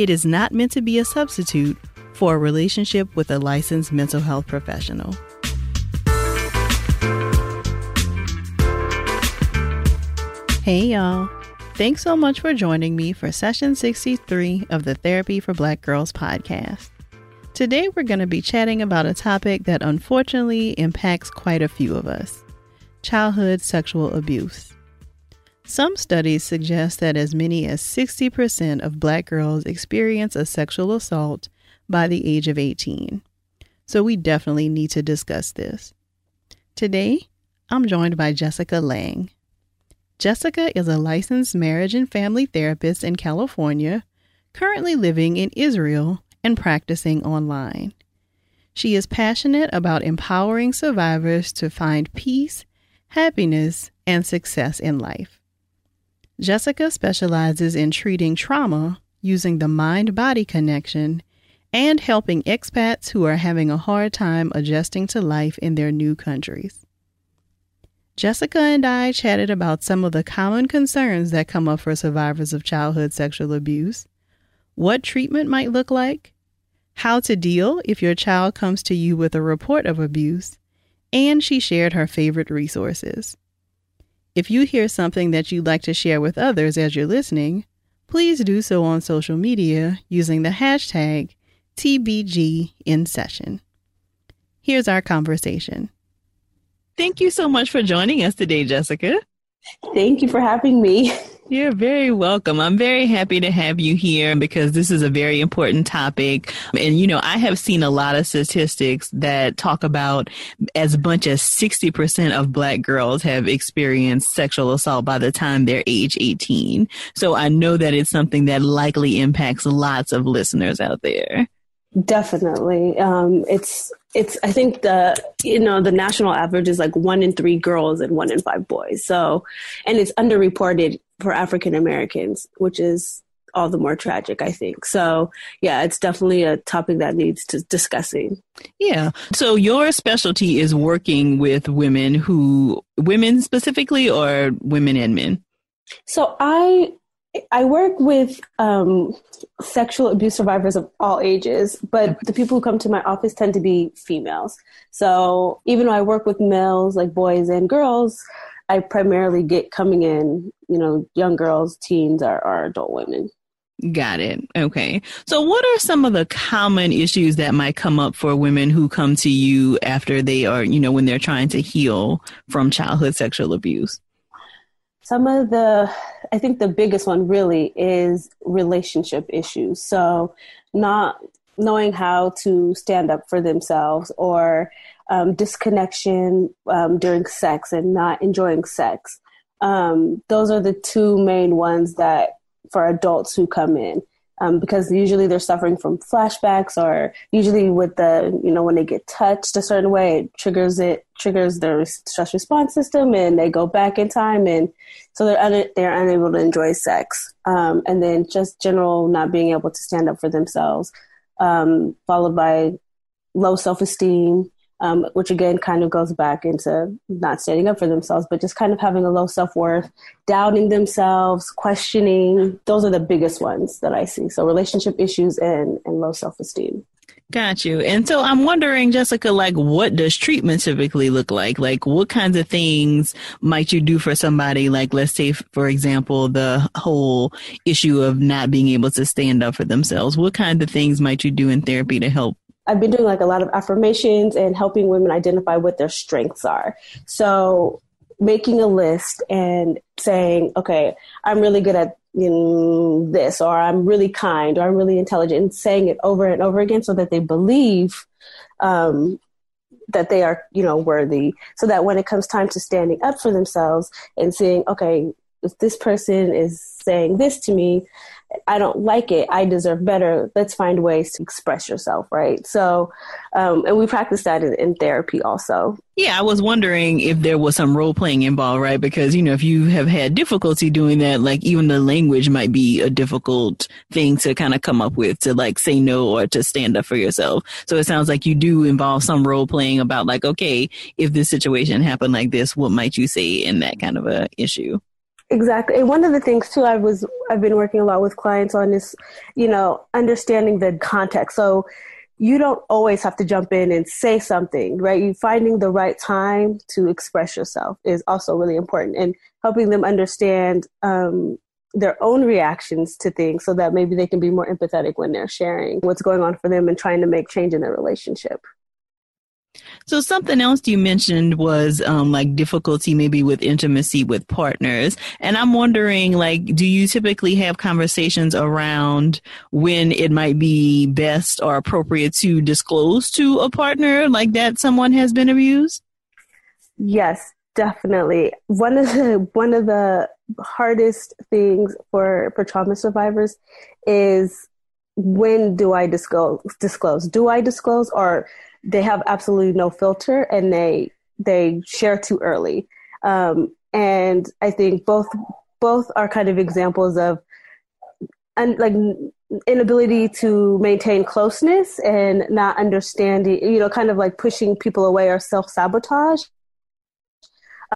it is not meant to be a substitute for a relationship with a licensed mental health professional. Hey, y'all. Thanks so much for joining me for session 63 of the Therapy for Black Girls podcast. Today, we're going to be chatting about a topic that unfortunately impacts quite a few of us childhood sexual abuse. Some studies suggest that as many as 60% of black girls experience a sexual assault by the age of 18. So we definitely need to discuss this. Today, I'm joined by Jessica Lang. Jessica is a licensed marriage and family therapist in California, currently living in Israel and practicing online. She is passionate about empowering survivors to find peace, happiness, and success in life. Jessica specializes in treating trauma using the mind body connection and helping expats who are having a hard time adjusting to life in their new countries. Jessica and I chatted about some of the common concerns that come up for survivors of childhood sexual abuse, what treatment might look like, how to deal if your child comes to you with a report of abuse, and she shared her favorite resources. If you hear something that you'd like to share with others as you're listening, please do so on social media using the hashtag TBGInSession. Here's our conversation. Thank you so much for joining us today, Jessica. Thank you for having me. You're very welcome. I'm very happy to have you here because this is a very important topic. And, you know, I have seen a lot of statistics that talk about as much as 60% of black girls have experienced sexual assault by the time they're age 18. So I know that it's something that likely impacts lots of listeners out there. Definitely. Um, it's it's I think the you know the national average is like one in three girls and one in five boys. So, and it's underreported for African Americans, which is all the more tragic, I think. So, yeah, it's definitely a topic that needs to discussing. Yeah. So, your specialty is working with women who, women specifically, or women and men? So, I I work with um, sexual abuse survivors of all ages, but the people who come to my office tend to be females. So even though I work with males, like boys and girls, I primarily get coming in, you know, young girls, teens, or, or adult women. Got it. Okay. So, what are some of the common issues that might come up for women who come to you after they are, you know, when they're trying to heal from childhood sexual abuse? Some of the, I think the biggest one really is relationship issues. So, not knowing how to stand up for themselves or um, disconnection um, during sex and not enjoying sex. Um, those are the two main ones that for adults who come in um, because usually they're suffering from flashbacks or usually with the you know when they get touched a certain way it triggers it triggers their stress response system and they go back in time and so they're un- they're unable to enjoy sex um, and then just general not being able to stand up for themselves um, followed by low self-esteem um, which again kind of goes back into not standing up for themselves, but just kind of having a low self worth, doubting themselves, questioning. Those are the biggest ones that I see. So relationship issues and, and low self esteem. Got you. And so I'm wondering, Jessica, like, what does treatment typically look like? Like, what kinds of things might you do for somebody? Like, let's say, for example, the whole issue of not being able to stand up for themselves. What kind of things might you do in therapy to help I've been doing like a lot of affirmations and helping women identify what their strengths are. So making a list and saying, okay, I'm really good at you know, this, or I'm really kind, or I'm really intelligent, and saying it over and over again so that they believe um, that they are, you know, worthy. So that when it comes time to standing up for themselves and saying, okay, if this person is saying this to me, I don't like it. I deserve better. Let's find ways to express yourself, right? So, um, and we practice that in, in, therapy also. Yeah, I was wondering if there was some role playing involved, right? Because, you know, if you have had difficulty doing that, like even the language might be a difficult thing to kind of come up with to like say no or to stand up for yourself. So it sounds like you do involve some role playing about like, okay, if this situation happened like this, what might you say in that kind of a issue? Exactly. And one of the things too I was I've been working a lot with clients on is, you know, understanding the context. So you don't always have to jump in and say something, right? You finding the right time to express yourself is also really important and helping them understand um, their own reactions to things so that maybe they can be more empathetic when they're sharing what's going on for them and trying to make change in their relationship. So something else you mentioned was um, like difficulty maybe with intimacy with partners, and I'm wondering like, do you typically have conversations around when it might be best or appropriate to disclose to a partner like that someone has been abused? Yes, definitely. One of the one of the hardest things for for trauma survivors is when do I disclose disclose? Do I disclose or they have absolutely no filter and they they share too early. Um, and I think both both are kind of examples of and like inability to maintain closeness and not understanding, you know, kind of like pushing people away or self sabotage.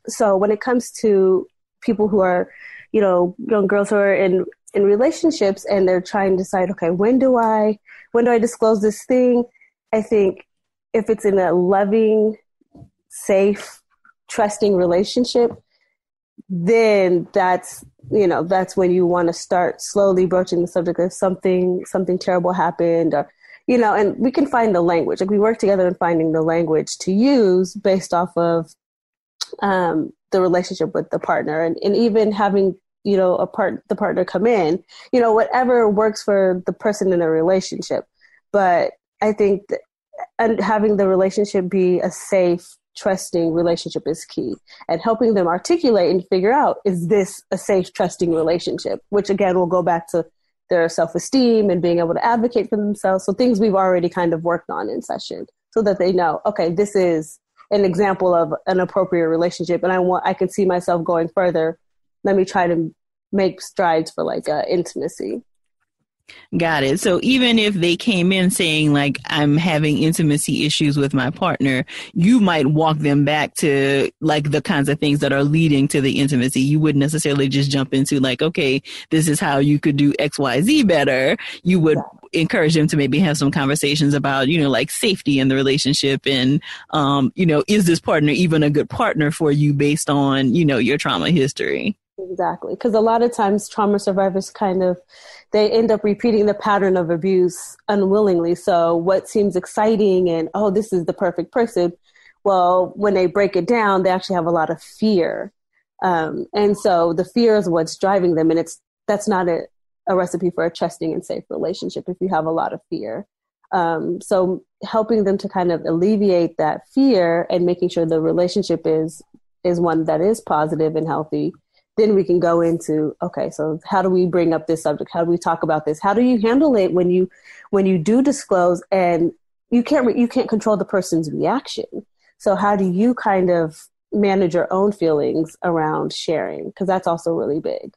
So when it comes to people who are, you know, young girls who are in in relationships and they're trying to decide, okay, when do I when do I disclose this thing? I think if it's in a loving, safe, trusting relationship, then that's you know that's when you want to start slowly broaching the subject of something something terrible happened or you know and we can find the language. Like we work together in finding the language to use based off of um, the relationship with the partner and, and even having you know a part the partner come in you know whatever works for the person in a relationship. But i think and having the relationship be a safe trusting relationship is key. And helping them articulate and figure out is this a safe trusting relationship? Which again will go back to their self-esteem and being able to advocate for themselves. So things we've already kind of worked on in session so that they know okay this is an example of an appropriate relationship and i want i can see myself going further. Let me try to make strides for like uh, intimacy Got it. So even if they came in saying like I'm having intimacy issues with my partner, you might walk them back to like the kinds of things that are leading to the intimacy. You wouldn't necessarily just jump into like, okay, this is how you could do XYZ better. You would yeah. encourage them to maybe have some conversations about, you know, like safety in the relationship and um, you know, is this partner even a good partner for you based on, you know, your trauma history? Exactly. Because a lot of times trauma survivors kind of they end up repeating the pattern of abuse unwillingly. So what seems exciting and oh, this is the perfect person. Well, when they break it down, they actually have a lot of fear. Um, and so the fear is what's driving them. And it's that's not a, a recipe for a trusting and safe relationship if you have a lot of fear. Um, so helping them to kind of alleviate that fear and making sure the relationship is is one that is positive and healthy then we can go into okay so how do we bring up this subject how do we talk about this how do you handle it when you when you do disclose and you can't you can't control the person's reaction so how do you kind of manage your own feelings around sharing because that's also really big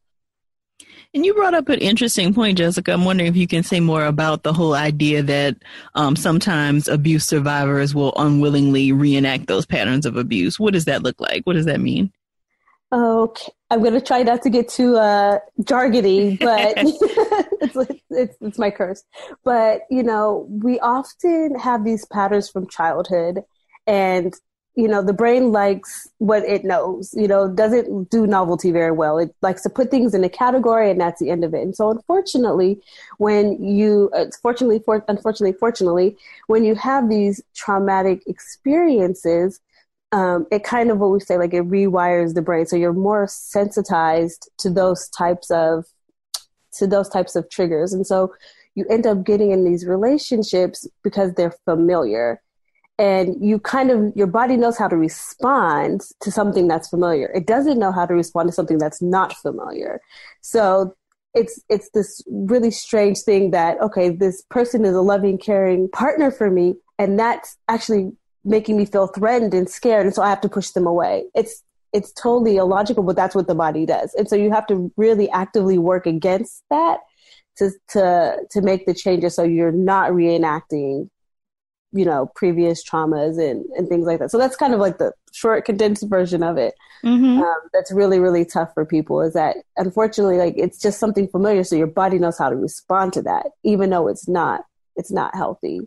and you brought up an interesting point, Jessica. I'm wondering if you can say more about the whole idea that um, sometimes abuse survivors will unwillingly reenact those patterns of abuse. What does that look like? What does that mean? Okay, I'm gonna try not to get too uh, jargony, but it's, it's it's my curse. But you know, we often have these patterns from childhood, and you know, the brain likes what it knows. You know, doesn't do novelty very well. It likes to put things in a category, and that's the end of it. And so, unfortunately, when you, uh, fortunately, for, unfortunately, fortunately, when you have these traumatic experiences um, it kind of what we say like it rewires the brain. So you're more sensitized to those types of to those types of triggers. And so you end up getting in these relationships because they're familiar. And you kind of your body knows how to respond to something that's familiar. It doesn't know how to respond to something that's not familiar. So it's it's this really strange thing that okay this person is a loving caring partner for me and that's actually making me feel threatened and scared and so i have to push them away. It's it's totally illogical but that's what the body does. And so you have to really actively work against that to to to make the changes so you're not reenacting you know previous traumas and and things like that. So that's kind of like the short condensed version of it. Mm-hmm. um, that's really really tough for people is that unfortunately like it's just something familiar so your body knows how to respond to that even though it's not it's not healthy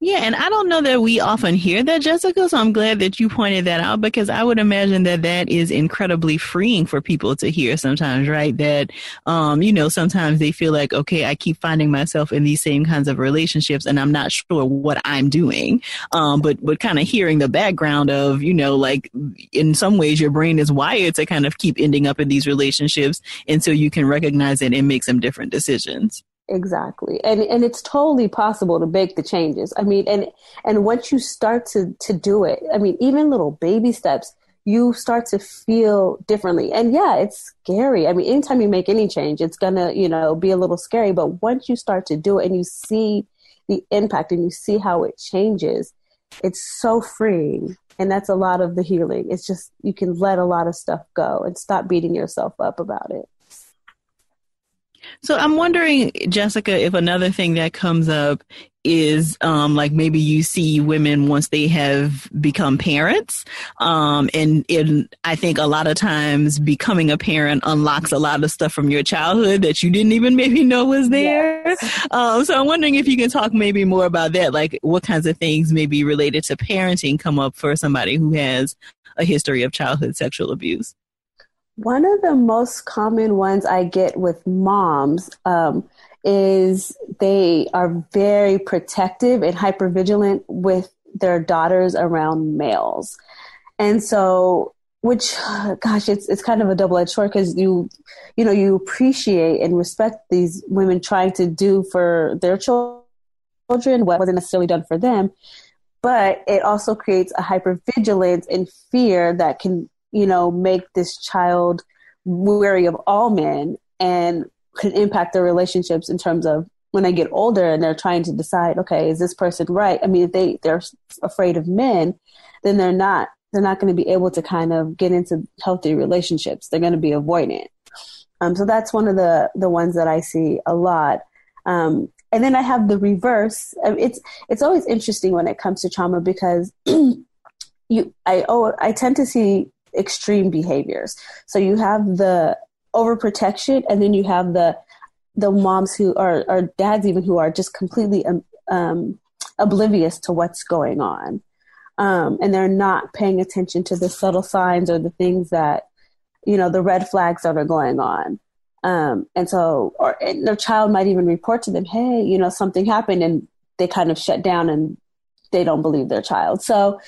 yeah, and I don't know that we often hear that, Jessica. So I'm glad that you pointed that out because I would imagine that that is incredibly freeing for people to hear sometimes, right? That, um, you know, sometimes they feel like, okay, I keep finding myself in these same kinds of relationships and I'm not sure what I'm doing. Um, but, but kind of hearing the background of, you know, like in some ways your brain is wired to kind of keep ending up in these relationships until you can recognize it and make some different decisions. Exactly. And and it's totally possible to make the changes. I mean, and and once you start to to do it, I mean, even little baby steps, you start to feel differently. And yeah, it's scary. I mean, anytime you make any change, it's going to, you know, be a little scary, but once you start to do it and you see the impact and you see how it changes, it's so freeing. And that's a lot of the healing. It's just you can let a lot of stuff go and stop beating yourself up about it. So I'm wondering, Jessica, if another thing that comes up is um, like maybe you see women once they have become parents, um, and, and I think a lot of times becoming a parent unlocks a lot of stuff from your childhood that you didn't even maybe know was there. Yes. Um, so I'm wondering if you can talk maybe more about that, like what kinds of things maybe related to parenting come up for somebody who has a history of childhood sexual abuse. One of the most common ones I get with moms um, is they are very protective and hyper vigilant with their daughters around males. And so, which, gosh, it's, it's kind of a double edged sword because you, you know, you appreciate and respect these women trying to do for their children what wasn't necessarily done for them. But it also creates a hyper vigilance and fear that can you know, make this child wary of all men and can impact their relationships in terms of when they get older and they're trying to decide, okay, is this person right? I mean, if they they're afraid of men, then they're not they're not going to be able to kind of get into healthy relationships. They're going to be avoidant. Um, so that's one of the the ones that I see a lot. Um, and then I have the reverse. It's it's always interesting when it comes to trauma because you I oh I tend to see extreme behaviors. So you have the overprotection, and then you have the the moms who are or dads even who are just completely um, um, oblivious to what's going on, um, and they're not paying attention to the subtle signs or the things that you know the red flags that are going on. Um, and so, or and their child might even report to them, "Hey, you know, something happened," and they kind of shut down and they don't believe their child. So,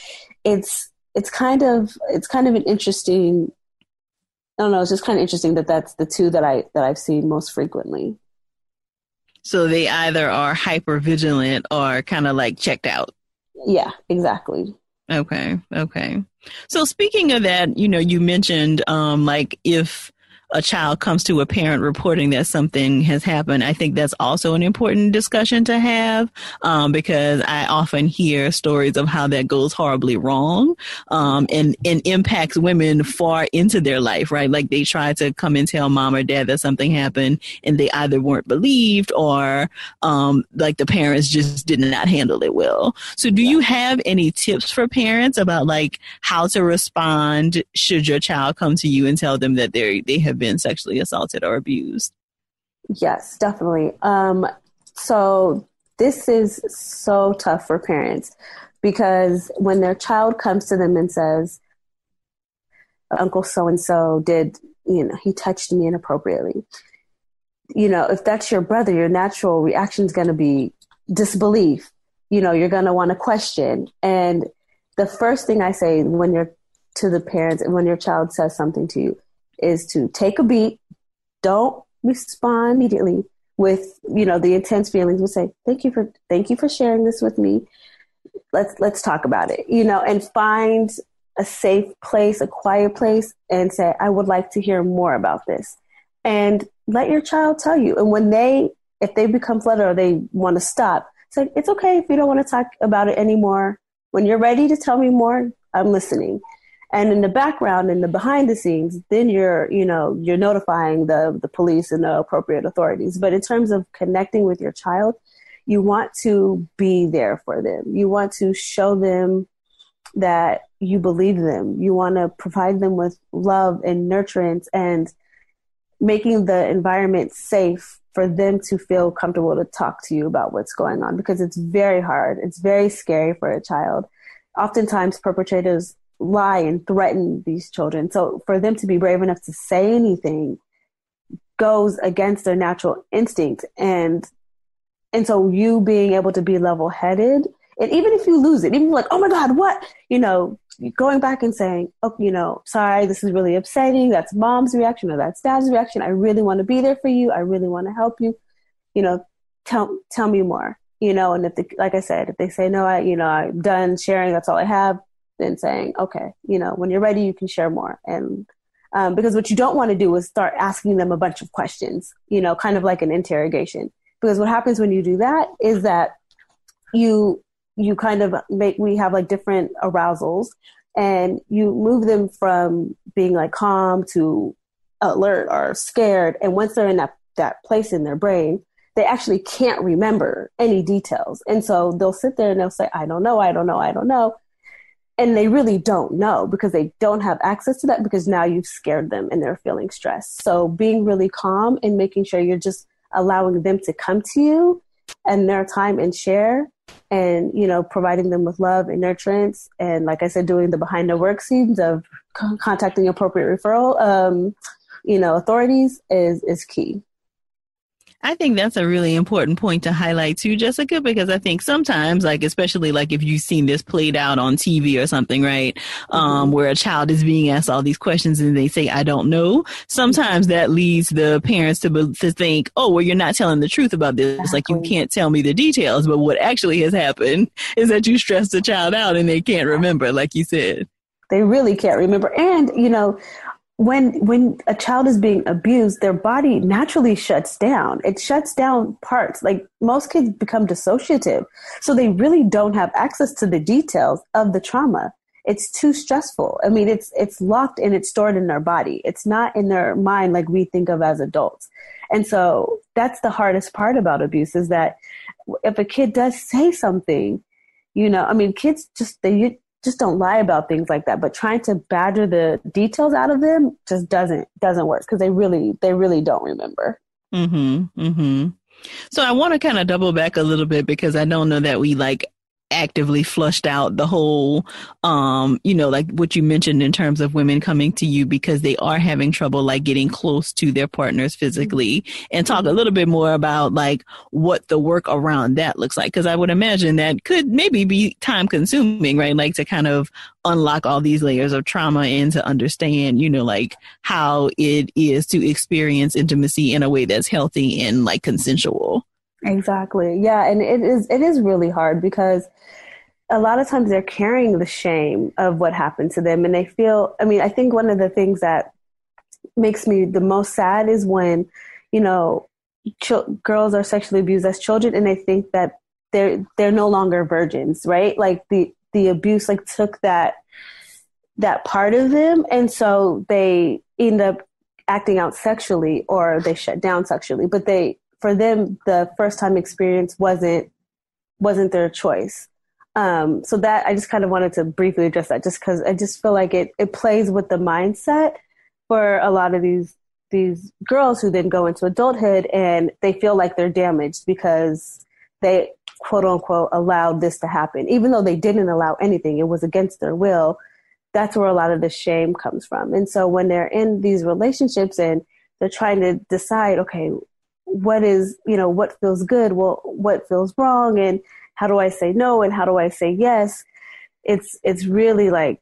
it's it's kind of it's kind of an interesting I don't know, it's just kind of interesting that that's the two that I that I've seen most frequently. So they either are hyper vigilant or kind of like checked out. Yeah, exactly. Okay, okay. So speaking of that, you know, you mentioned um like if a child comes to a parent reporting that something has happened, I think that's also an important discussion to have um, because I often hear stories of how that goes horribly wrong um, and, and impacts women far into their life, right? Like they try to come and tell mom or dad that something happened and they either weren't believed or um, like the parents just did not handle it well. So do you have any tips for parents about like how to respond should your child come to you and tell them that they they have been sexually assaulted or abused? Yes, definitely. Um, so this is so tough for parents because when their child comes to them and says, Uncle so and so did, you know, he touched me inappropriately. You know, if that's your brother, your natural reaction is going to be disbelief. You know, you're going to want to question. And the first thing I say when you're to the parents and when your child says something to you is to take a beat. Don't respond immediately with you know the intense feelings. We'll say thank you for thank you for sharing this with me. Let's let's talk about it. You know, and find a safe place, a quiet place, and say I would like to hear more about this. And let your child tell you. And when they, if they become flooded or they want to stop, it's like, it's okay if you don't want to talk about it anymore. When you're ready to tell me more, I'm listening. And in the background, in the behind the scenes, then you're, you know, you're notifying the, the police and the appropriate authorities. But in terms of connecting with your child, you want to be there for them. You want to show them that you believe them. You want to provide them with love and nurturance and making the environment safe for them to feel comfortable to talk to you about what's going on because it's very hard. It's very scary for a child. Oftentimes, perpetrators lie and threaten these children. So, for them to be brave enough to say anything goes against their natural instinct. And and so, you being able to be level headed, and even if you lose it, even like, oh my God, what? You know, going back and saying, oh, you know, sorry, this is really upsetting. That's mom's reaction or that's dad's reaction. I really want to be there for you. I really want to help you. You know, tell tell me more. You know, and if they, like I said, if they say no, I, you know, I'm done sharing. That's all I have. Then saying, okay, you know, when you're ready, you can share more. And um, because what you don't want to do is start asking them a bunch of questions. You know, kind of like an interrogation. Because what happens when you do that is that you you kind of make we have like different arousals and you move them from being like calm to alert or scared and once they're in that that place in their brain they actually can't remember any details and so they'll sit there and they'll say i don't know i don't know i don't know and they really don't know because they don't have access to that because now you've scared them and they're feeling stressed so being really calm and making sure you're just allowing them to come to you and their time and share and you know providing them with love and nurturance and like i said doing the behind the work scenes of contacting appropriate referral um, you know authorities is is key I think that's a really important point to highlight too, Jessica, because I think sometimes, like, especially like if you've seen this played out on TV or something, right? Um, mm-hmm. where a child is being asked all these questions and they say, I don't know. Sometimes that leads the parents to, be- to think, oh, well, you're not telling the truth about this. Exactly. Like, you can't tell me the details. But what actually has happened is that you stressed the child out and they can't remember, like you said. They really can't remember. And, you know, when when a child is being abused their body naturally shuts down. It shuts down parts. Like most kids become dissociative. So they really don't have access to the details of the trauma. It's too stressful. I mean it's it's locked and it's stored in their body. It's not in their mind like we think of as adults. And so that's the hardest part about abuse is that if a kid does say something you know i mean kids just they just don't lie about things like that but trying to badger the details out of them just doesn't doesn't work because they really they really don't remember. Mm-hmm mm-hmm. So i want to kind of double back a little bit because i don't know that we like actively flushed out the whole um you know like what you mentioned in terms of women coming to you because they are having trouble like getting close to their partners physically and talk a little bit more about like what the work around that looks like. Because i would imagine that could maybe be time consuming right? Like to kind of unlock all these layers of trauma and to understand you know like how it is to experience intimacy in a way that's healthy and like consensual Exactly. Yeah, and it is it is really hard because a lot of times they're carrying the shame of what happened to them and they feel I mean, I think one of the things that makes me the most sad is when, you know, ch- girls are sexually abused as children and they think that they're they're no longer virgins, right? Like the the abuse like took that that part of them and so they end up acting out sexually or they shut down sexually, but they for them the first time experience wasn't wasn't their choice. Um, so that I just kind of wanted to briefly address that, just because I just feel like it it plays with the mindset for a lot of these these girls who then go into adulthood and they feel like they're damaged because they quote unquote allowed this to happen, even though they didn't allow anything. It was against their will. That's where a lot of the shame comes from. And so when they're in these relationships and they're trying to decide, okay, what is you know what feels good well what feels wrong and how do i say no and how do i say yes? It's it's really like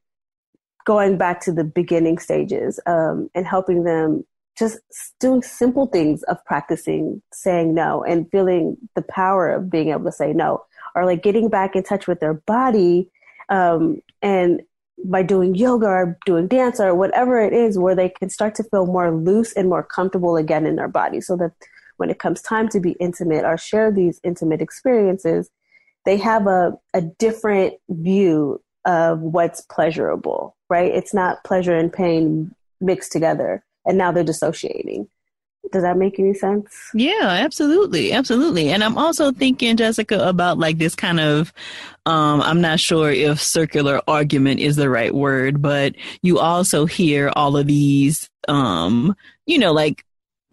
going back to the beginning stages um, and helping them just doing simple things of practicing saying no and feeling the power of being able to say no or like getting back in touch with their body um, and by doing yoga or doing dance or whatever it is where they can start to feel more loose and more comfortable again in their body so that when it comes time to be intimate or share these intimate experiences they have a, a different view of what's pleasurable right it's not pleasure and pain mixed together and now they're dissociating does that make any sense? Yeah, absolutely. Absolutely. And I'm also thinking, Jessica, about like this kind of, um, I'm not sure if circular argument is the right word, but you also hear all of these, um, you know, like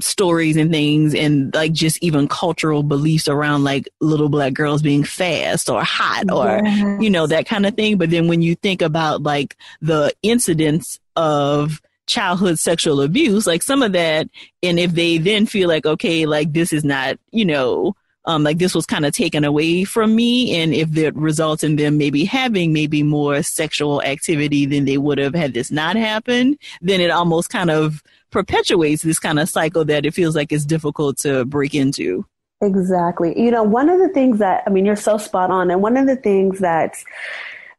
stories and things and like just even cultural beliefs around like little black girls being fast or hot or yes. you know that kind of thing but then when you think about like the incidents of childhood sexual abuse, like some of that, and if they then feel like, okay, like this is not, you know, um, like this was kind of taken away from me, and if that results in them maybe having maybe more sexual activity than they would have had this not happened, then it almost kind of perpetuates this kind of cycle that it feels like it's difficult to break into. Exactly. You know, one of the things that, I mean, you're so spot on. And one of the things that's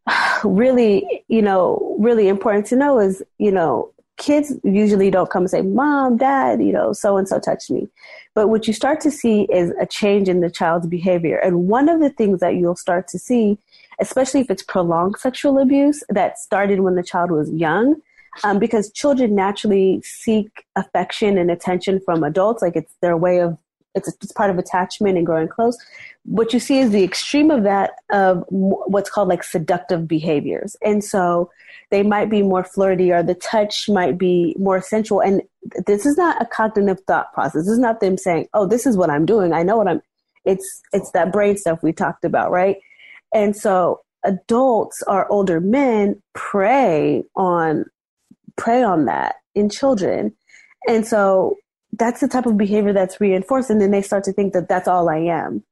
really, you know, really important to know is, you know, kids usually don't come and say, Mom, Dad, you know, so and so touched me. But what you start to see is a change in the child's behavior. And one of the things that you'll start to see, especially if it's prolonged sexual abuse that started when the child was young, um, because children naturally seek affection and attention from adults, like it's their way of, it's, it's part of attachment and growing close what you see is the extreme of that of what's called like seductive behaviors. And so they might be more flirty or the touch might be more sensual. And this is not a cognitive thought process. This is not them saying, oh, this is what I'm doing. I know what I'm, it's, it's that brain stuff we talked about, right? And so adults or older men prey on, prey on that in children. And so that's the type of behavior that's reinforced. And then they start to think that that's all I am.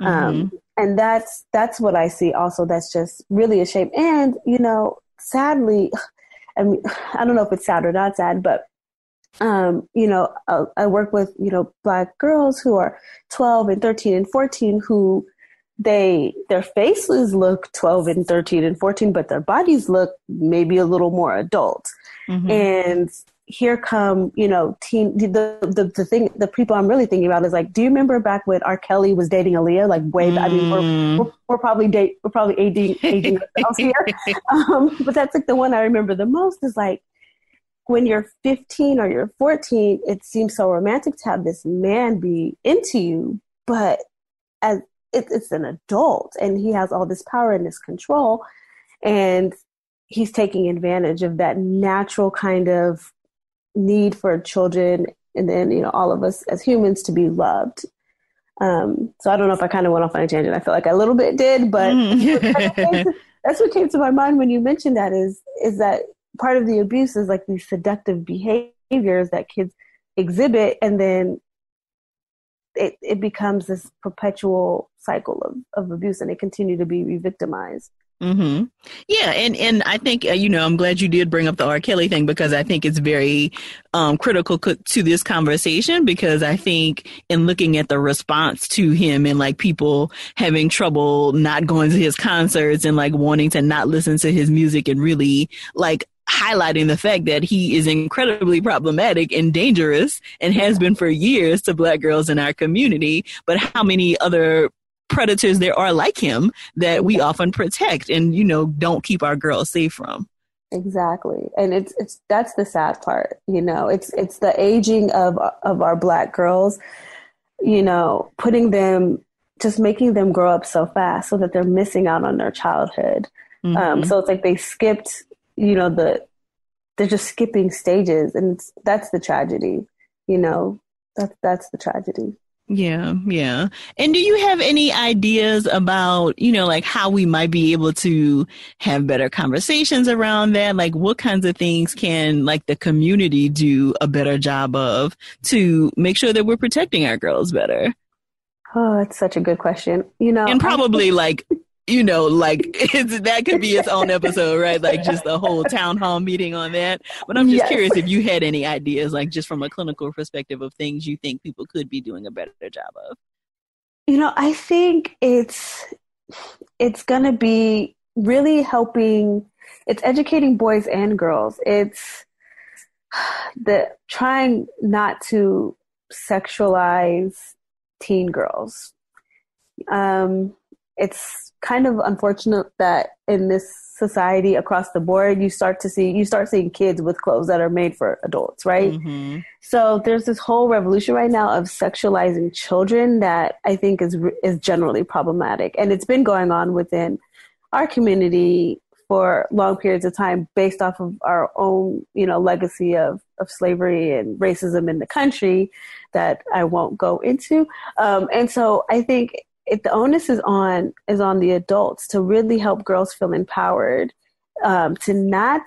Um, mm-hmm. Um, and that's that's what I see. Also, that's just really a shame. And you know, sadly, I mean, I don't know if it's sad or not sad, but um, you know, I, I work with you know black girls who are 12 and 13 and 14 who they their faces look 12 and 13 and 14 but their bodies look maybe a little more adult mm-hmm. and here come you know teen the, the the thing the people i'm really thinking about is like do you remember back when r kelly was dating aaliyah like way mm. i mean we're, mm. we're, we're, probably date we're probably aging aging ourselves here um, but that's like the one i remember the most is like when you're 15 or you're 14 it seems so romantic to have this man be into you but as it, it's an adult and he has all this power and this control and he's taking advantage of that natural kind of need for children and then you know all of us as humans to be loved. Um, so i don't know if i kind of went off on a tangent. I feel like i a little bit did but mm. that's what came to my mind when you mentioned that is is that part of the abuse is like these seductive behaviors that kids exhibit and then it, it becomes this perpetual cycle of, of abuse and they continue to be re-victimized Mm-hmm. Yeah, and and I think uh, you know I'm glad you did bring up the R. Kelly thing because I think it's very um, critical co- to this conversation because I think in looking at the response to him and like people having trouble not going to his concerts and like wanting to not listen to his music and really like highlighting the fact that he is incredibly problematic and dangerous and has been for years to black girls in our community but how many other predators there are like him that we often protect and you know don't keep our girls safe from. Exactly. And it's it's that's the sad part you know it's it's the aging of of our black girls you know putting them just making them grow up so fast so that they're missing out on their childhood. Um, mm-hmm. um, so it's like they skipped you know the they're just skipping stages and that's the tragedy you know that's that's the tragedy yeah, yeah. And do you have any ideas about, you know, like how we might be able to have better conversations around that? Like what kinds of things can like the community do a better job of to make sure that we're protecting our girls better? Oh, it's such a good question. You know, and probably like you know, like that could be its own episode, right? Like just a whole town hall meeting on that. But I'm just yes. curious if you had any ideas, like just from a clinical perspective, of things you think people could be doing a better job of. You know, I think it's it's going to be really helping it's educating boys and girls. It's the trying not to sexualize teen girls. Um, it's kind of unfortunate that in this society across the board you start to see you start seeing kids with clothes that are made for adults right? Mm-hmm. so there's this whole revolution right now of sexualizing children that i think is is generally problematic. And it's been going on within our community for long periods of time based off of our own you know legacy of of slavery and racism in the country that I won't go into. Um, and so I think it, the onus is on is on the adults to really help girls feel empowered um, to not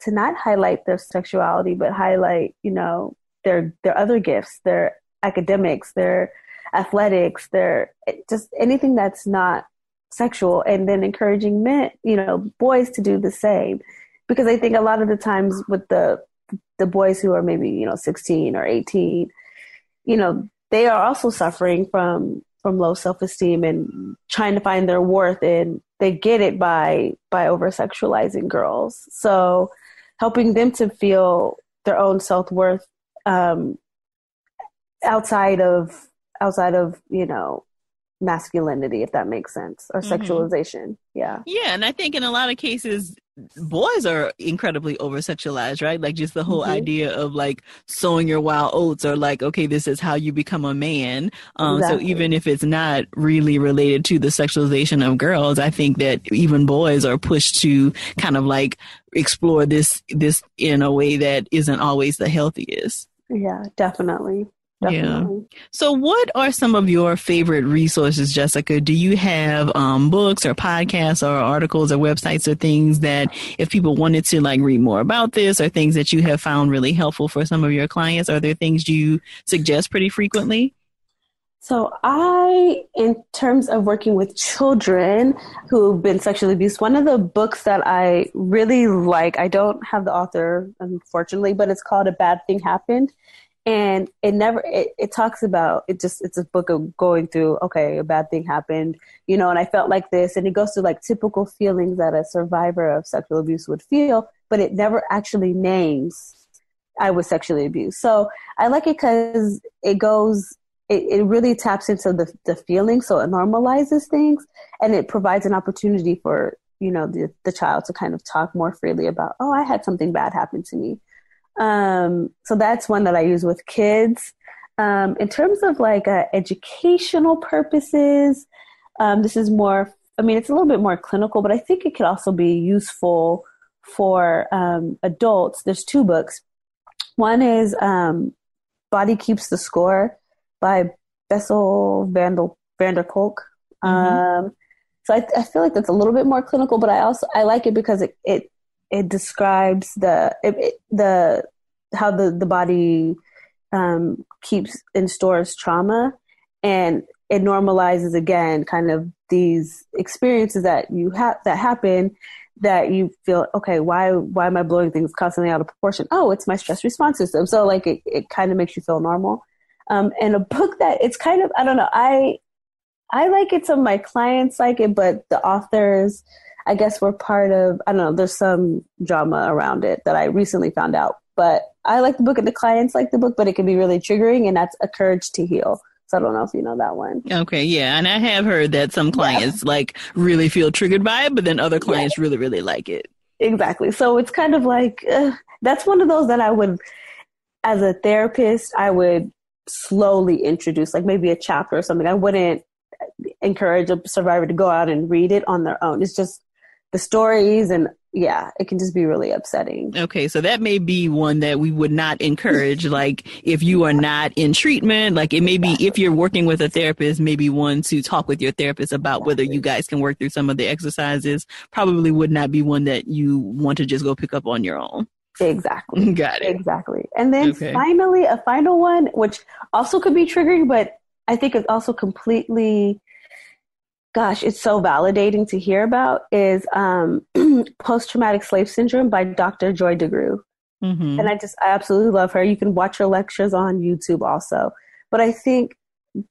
to not highlight their sexuality but highlight you know their their other gifts their academics their athletics their just anything that's not sexual and then encouraging men you know boys to do the same. Because i think a lot of the times with the the boys who are maybe you know 16 or 18 you know they are also suffering from from low self-esteem and trying to find their worth and they get it by by over sexualizing girls. So helping them to feel their own self-worth um, outside of outside of you know masculinity if that makes sense or mm-hmm. sexualization yeah yeah and i think in a lot of cases boys are incredibly over sexualized right like just the whole mm-hmm. idea of like sowing your wild oats or like okay this is how you become a man um exactly. so even if it's not really related to the sexualization of girls i think that even boys are pushed to kind of like explore this this in a way that isn't always the healthiest yeah definitely Definitely. Yeah. So, what are some of your favorite resources, Jessica? Do you have um, books or podcasts or articles or websites or things that if people wanted to like read more about this or things that you have found really helpful for some of your clients? Are there things you suggest pretty frequently? So, I, in terms of working with children who've been sexually abused, one of the books that I really like, I don't have the author, unfortunately, but it's called A Bad Thing Happened and it never it, it talks about it just it's a book of going through okay a bad thing happened you know and i felt like this. And it goes through like typical feelings that a survivor of sexual abuse would feel but it never actually names i was sexually abused. So i like it because it goes it, it really taps into the, the feeling so it normalizes things and it provides an opportunity for you know the, the child to kind of talk more freely about oh i had something bad happen to me um, so that's one that I use with kids. Um, in terms of like uh, educational purposes, um, this is more, I mean, it's a little bit more clinical, but I think it could also be useful for um, adults. There's two books. One is um, Body Keeps the Score by Bessel van der, van der Kolk. Mm-hmm. Um, so I, I, feel like that's a little bit more clinical, but I also I like it because it, it it describes the it, it, the how the the body um, keeps and stores trauma, and it normalizes again kind of these experiences that you have that happen that you feel okay why why am i blowing things constantly out of proportion? Oh it's my stress response system. So like it, it kind of makes you feel normal. Um, and a book that it's kind of i don't know i i like it some of my clients like it but the authors I guess we're part of, I don't know, there's some drama around it that I recently found out. But I like the book and the clients like the book, but it can be really triggering, and that's A Courage to Heal. So I don't know if you know that one. Okay, yeah, and I have heard that some clients yeah. like really feel triggered by it, but then other clients yeah. really, really like it. Exactly. So it's kind of like uh, that's one of those that I would, as a therapist, I would slowly introduce, like maybe a chapter or something. I wouldn't encourage a survivor to go out and read it on their own. It's just the stories and yeah, it can just be really upsetting. Okay, so that may be one that we would not encourage. like, if you are not in treatment, like it may be if you're working with a therapist, maybe one to talk with your therapist about exactly. whether you guys can work through some of the exercises. Probably would not be one that you want to just go pick up on your own. Exactly. Got it. Exactly. And then okay. finally, a final one, which also could be triggering, but I think it's also completely gosh, it's so validating to hear about is um, post traumatic slave syndrome by Dr. Joy DeGruy. Mm-hmm. And I just, I absolutely love her. You can watch her lectures on YouTube also. But I think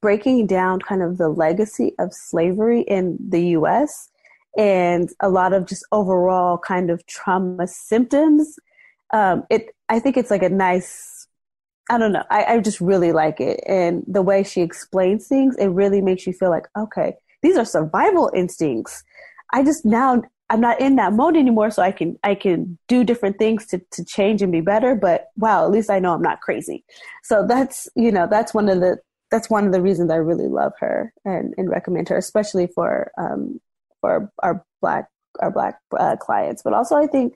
breaking down kind of the legacy of slavery in the US and a lot of just overall kind of trauma symptoms. Um, it, I think it's like a nice, I don't know, I, I just really like it. And the way she explains things, it really makes you feel like, okay, these are survival instincts. I just now I'm not in that mode anymore, so I can I can do different things to to change and be better. But wow, at least I know I'm not crazy. So that's you know that's one of the that's one of the reasons I really love her and, and recommend her, especially for um, for our black our black uh, clients. But also, I think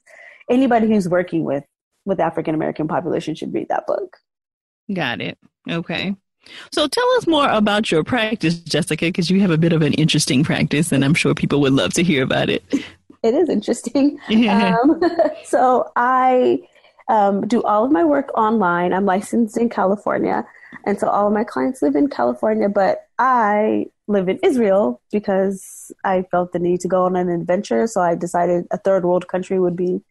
anybody who's working with with African American population should read that book. Got it. Okay. So tell us more about your practice, Jessica, because you have a bit of an interesting practice, and I'm sure people would love to hear about it. It is interesting. Yeah. Um, so I um, do all of my work online. I'm licensed in California, and so all of my clients live in California, but I live in Israel because I felt the need to go on an adventure. So I decided a third world country would be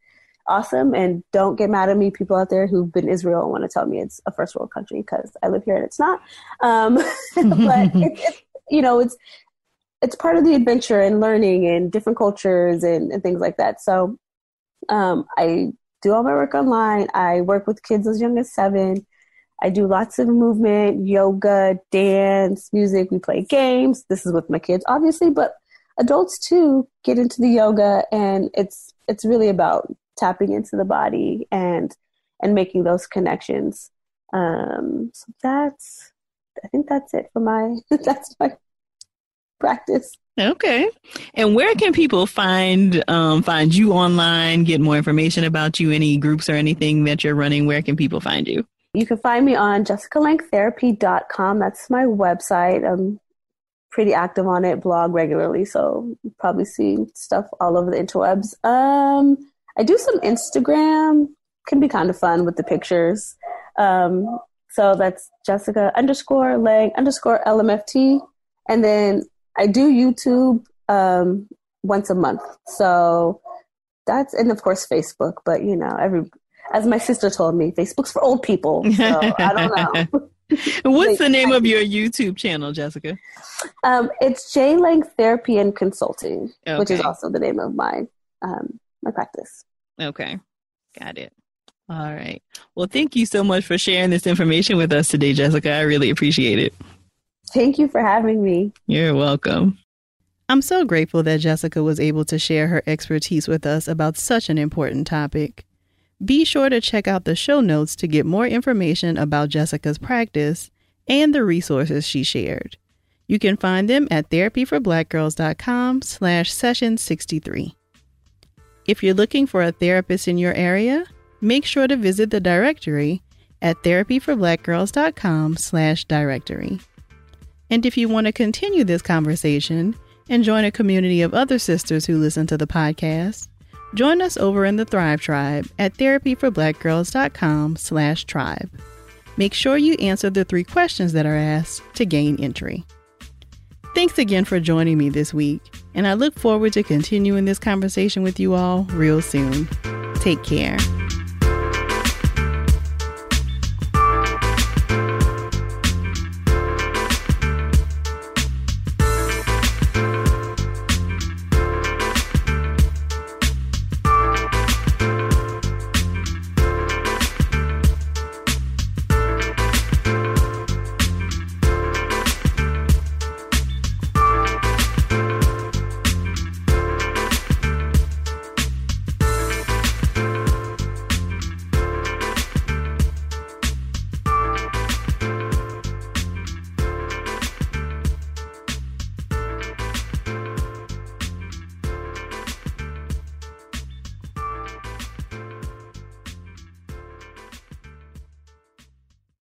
awesome. And don't get mad at me, people out there who've been Israel and want to tell me it's a first world country because I live here and it's not. Um, but it's, it, you know, it's it's part of the adventure and learning and different cultures and, and things like that. So um, I do all my work online. I work with kids as young as seven. I do lots of movement, yoga, dance, music. We play games. This is with my kids, obviously, but adults too get into the yoga, and it's it's really about tapping into the body and and making those connections. Um, so that's I think that's it for my that's my practice. Okay. And where can people find um, find you online, get more information about you, any groups or anything that you're running? Where can people find you? You can find me on jessicalangtherapy.com. That's my website. I'm pretty active on it, blog regularly, so probably see stuff all over the interwebs. Um, I do some Instagram, can be kind of fun with the pictures. Um, so that's Jessica underscore Lang underscore LMFT. And then I do YouTube um, once a month. So that's, and of course Facebook, but you know, every, as my sister told me, Facebook's for old people. So I don't know. What's the name of your YouTube channel, Jessica? Um, it's J Lang Therapy and Consulting, okay. which is also the name of my um, my practice. Okay, got it. All right. Well, thank you so much for sharing this information with us today, Jessica. I really appreciate it. Thank you for having me. You're welcome. I'm so grateful that Jessica was able to share her expertise with us about such an important topic. Be sure to check out the show notes to get more information about Jessica's practice and the resources she shared. You can find them at therapyforblackgirls.com slash session 63. If you're looking for a therapist in your area, make sure to visit the directory at therapyforblackgirls.com slash directory. And if you want to continue this conversation and join a community of other sisters who listen to the podcast, Join us over in the Thrive Tribe at therapyforblackgirls.com slash tribe. Make sure you answer the three questions that are asked to gain entry. Thanks again for joining me this week, and I look forward to continuing this conversation with you all real soon. Take care.